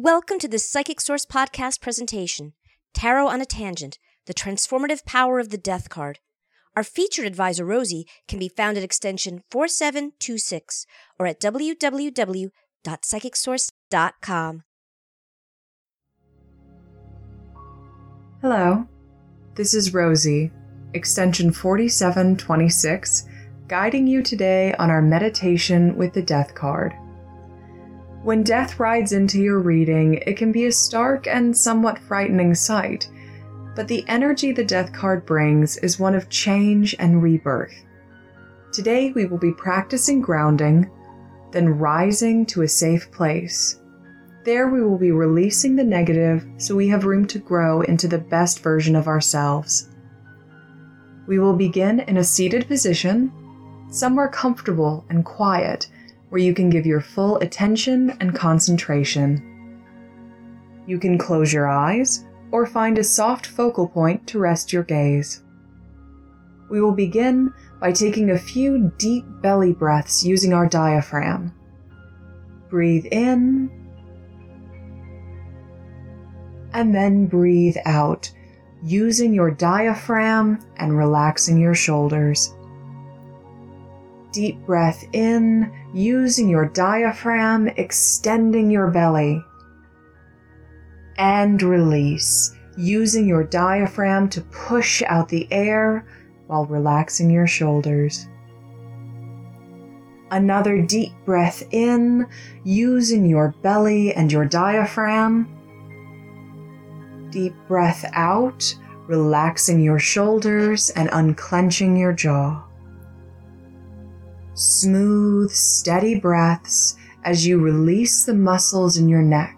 Welcome to the Psychic Source podcast presentation Tarot on a Tangent The Transformative Power of the Death Card. Our featured advisor, Rosey, can be found at extension 4726 or at www.psychicsource.com. Hello, this is Rosey, extension 4726, guiding you today on our meditation with the Death card. When death rides into your reading, it can be a stark and somewhat frightening sight, but the energy the death card brings is one of change and rebirth. Today we will be practicing grounding, then rising to a safe place. There we will be releasing the negative so we have room to grow into the best version of ourselves. We will begin in a seated position, somewhere comfortable and quiet where you can give your full attention and concentration. You can close your eyes or find a soft focal point to rest your gaze. We will begin by taking a few deep belly breaths using our diaphragm. Breathe in and then breathe out using your diaphragm and relaxing your shoulders deep breath in, using your diaphragm, extending your belly. And release, using your diaphragm to push out the air while relaxing your shoulders. Another deep breath in, using your belly and your diaphragm. Deep breath out, relaxing your shoulders and unclenching your jaw smooth, steady breaths as you release the muscles in your neck,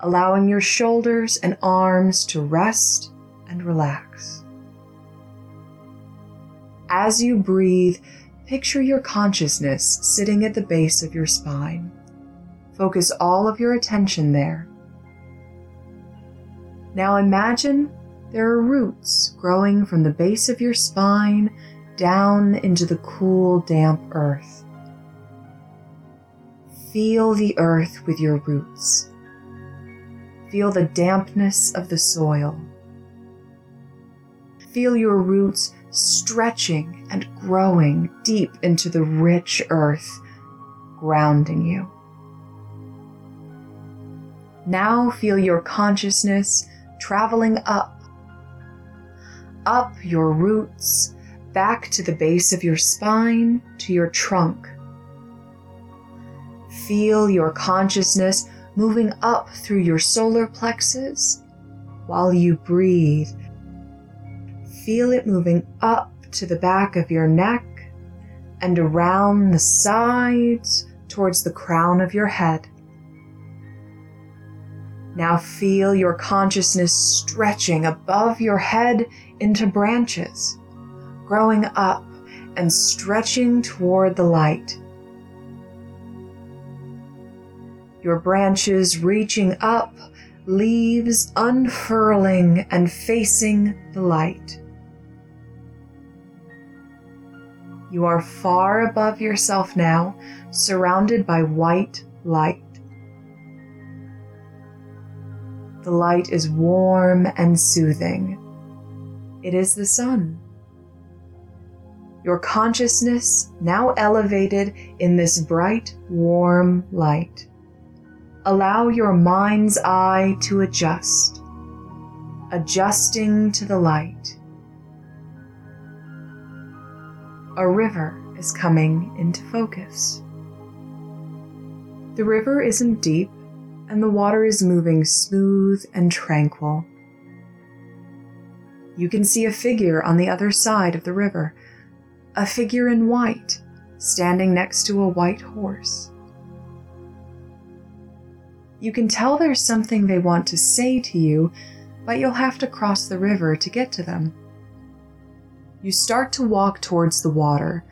allowing your shoulders and arms to rest and relax. As you breathe, picture your consciousness sitting at the base of your spine. Focus all of your attention there. Now imagine there are roots growing from the base of your spine down into the cool, damp earth. Feel the earth with your roots. Feel the dampness of the soil. Feel your roots stretching and growing deep into the rich earth, grounding you. Now feel your consciousness traveling up, up your roots back to the base of your spine, to your trunk. Feel your consciousness moving up through your solar plexus while you breathe. Feel it moving up to the back of your neck and around the sides towards the crown of your head. Now feel your consciousness stretching above your head into branches growing up and stretching toward the light. Your branches reaching up, leaves unfurling and facing the light. You are far above yourself now, surrounded by white light. The light is warm and soothing. It is the sun your consciousness now elevated in this bright, warm light. Allow your mind's eye to adjust, adjusting to the light. A river is coming into focus. The river isn't deep, and the water is moving smooth and tranquil. You can see a figure on the other side of the river a figure in white standing next to a white horse. You can tell there's something they want to say to you, but you'll have to cross the river to get to them. You start to walk towards the water,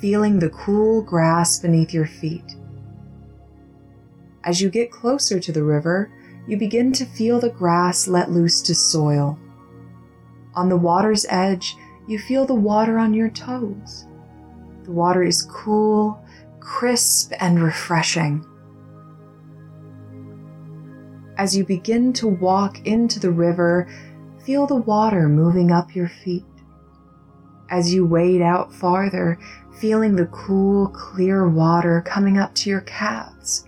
feeling the cool grass beneath your feet. As you get closer to the river, you begin to feel the grass let loose to soil. On the water's edge, you feel the water on your toes. The water is cool, crisp, and refreshing. As you begin to walk into the river, feel the water moving up your feet. As you wade out farther, feeling the cool, clear water coming up to your calves,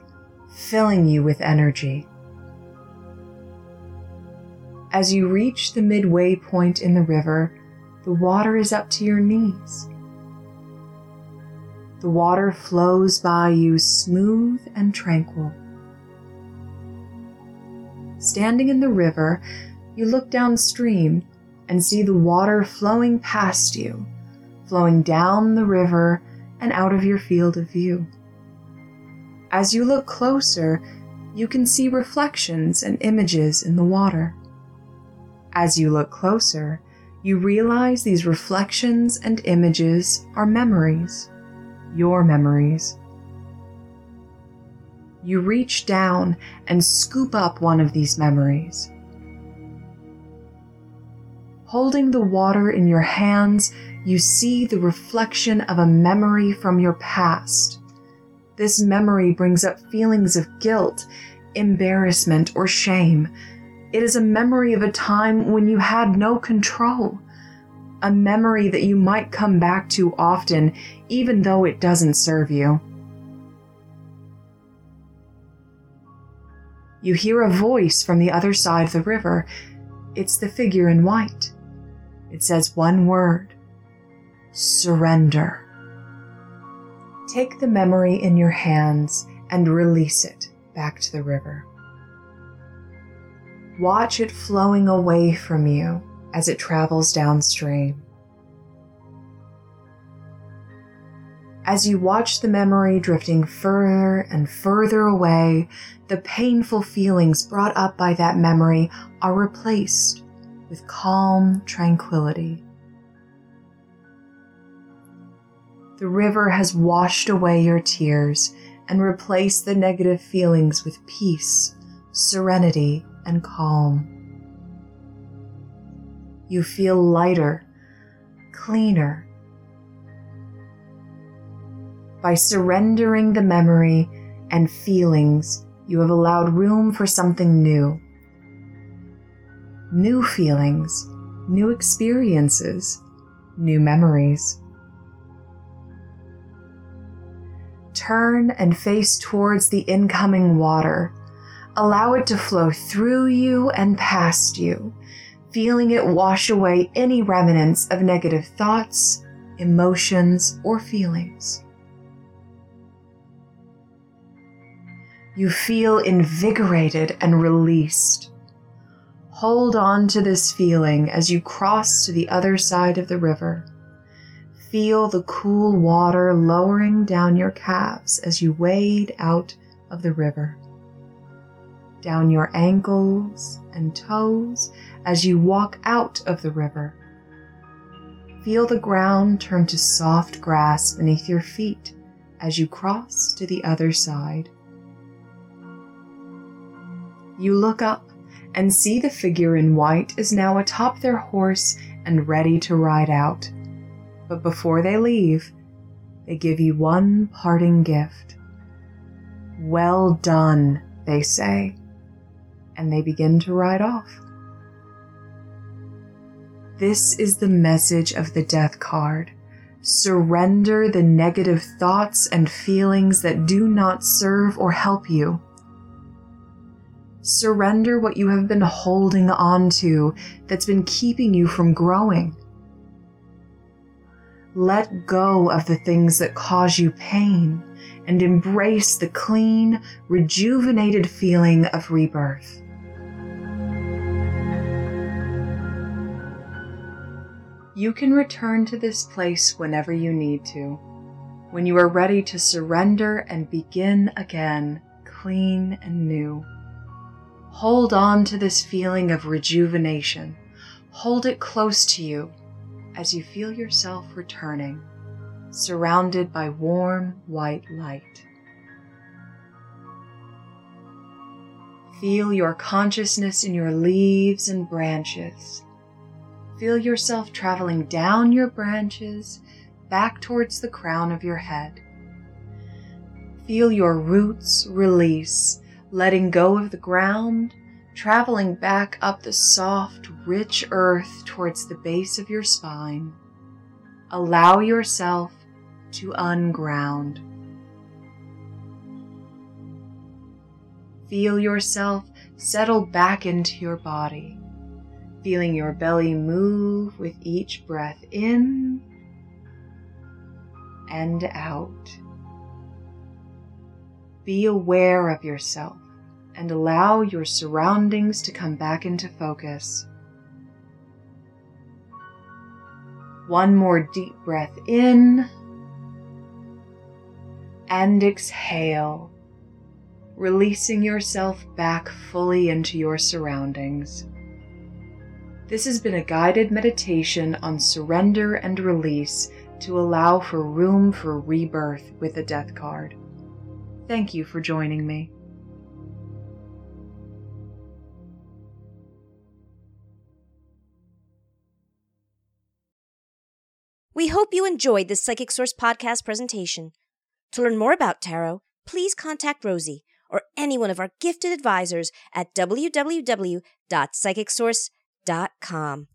filling you with energy. As you reach the midway point in the river, the water is up to your knees. The water flows by you smooth and tranquil. Standing in the river, you look downstream and see the water flowing past you, flowing down the river and out of your field of view. As you look closer, you can see reflections and images in the water. As you look closer, you realize these reflections and images are memories, your memories. You reach down and scoop up one of these memories. Holding the water in your hands, you see the reflection of a memory from your past. This memory brings up feelings of guilt, embarrassment, or shame. It is a memory of a time when you had no control. A memory that you might come back to often, even though it doesn't serve you. You hear a voice from the other side of the river. It's the figure in white. It says one word surrender. Take the memory in your hands and release it back to the river. Watch it flowing away from you as it travels downstream. As you watch the memory drifting further and further away, the painful feelings brought up by that memory are replaced with calm tranquility. The river has washed away your tears and replaced the negative feelings with peace, serenity, and calm. You feel lighter, cleaner. By surrendering the memory and feelings, you have allowed room for something new. New feelings, new experiences, new memories. turn and face towards the incoming water. Allow it to flow through you and past you, feeling it wash away any remnants of negative thoughts, emotions, or feelings. You feel invigorated and released. Hold on to this feeling as you cross to the other side of the river. Feel the cool water lowering down your calves as you wade out of the river. Down your ankles and toes as you walk out of the river. Feel the ground turn to soft grass beneath your feet as you cross to the other side. You look up and see the figure in white is now atop their horse and ready to ride out. But before they leave, they give you one parting gift. Well done, they say, and they begin to ride off. This is the message of the death card. Surrender the negative thoughts and feelings that do not serve or help you. Surrender what you have been holding on to that's been keeping you from growing. Let go of the things that cause you pain and embrace the clean, rejuvenated feeling of rebirth. You can return to this place whenever you need to, when you are ready to surrender and begin again, clean and new. Hold on to this feeling of rejuvenation. Hold it close to you as you feel yourself returning, surrounded by warm white light. Feel your consciousness in your leaves and branches. Feel yourself traveling down your branches back towards the crown of your head. Feel your roots release, letting go of the ground, traveling back up the soft, rich earth towards the base of your spine. Allow yourself to unground. Feel yourself settle back into your body, feeling your belly move with each breath in and out. Be aware of yourself and allow your surroundings to come back into focus. One more deep breath in and exhale, releasing yourself back fully into your surroundings. This has been a guided meditation on surrender and release to allow for room for rebirth with the death card. Thank you for joining me. We hope you enjoyed this Psychic Source podcast presentation. To learn more about tarot, please contact Rosey or any one of our gifted advisors at www.psychicsource.com dot com.